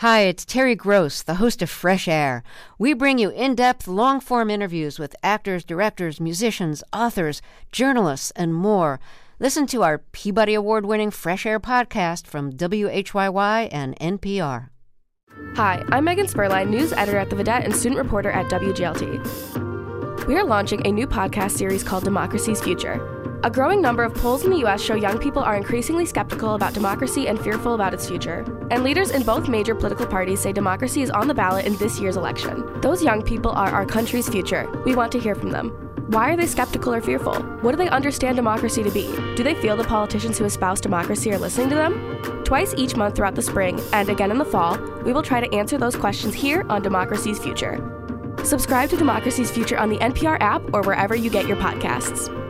Hi, it's Terry Gross, the host of Fresh Air. We bring you in depth, long form interviews with actors, directors, musicians, authors, journalists, and more. Listen to our Peabody Award winning Fresh Air podcast from WHYY and NPR. Hi, I'm Megan Spurline, news editor at The Vidette and student reporter at WGLT. We are launching a new podcast series called Democracy's Future. A growing number of polls in the U.S. show young people are increasingly skeptical about democracy and fearful about its future. And leaders in both major political parties say democracy is on the ballot in this year's election. Those young people are our country's future. We want to hear from them. Why are they skeptical or fearful? What do they understand democracy to be? Do they feel the politicians who espouse democracy are listening to them? Twice each month throughout the spring, and again in the fall, we will try to answer those questions here on Democracy's Future. Subscribe to Democracy's Future on the NPR app or wherever you get your podcasts.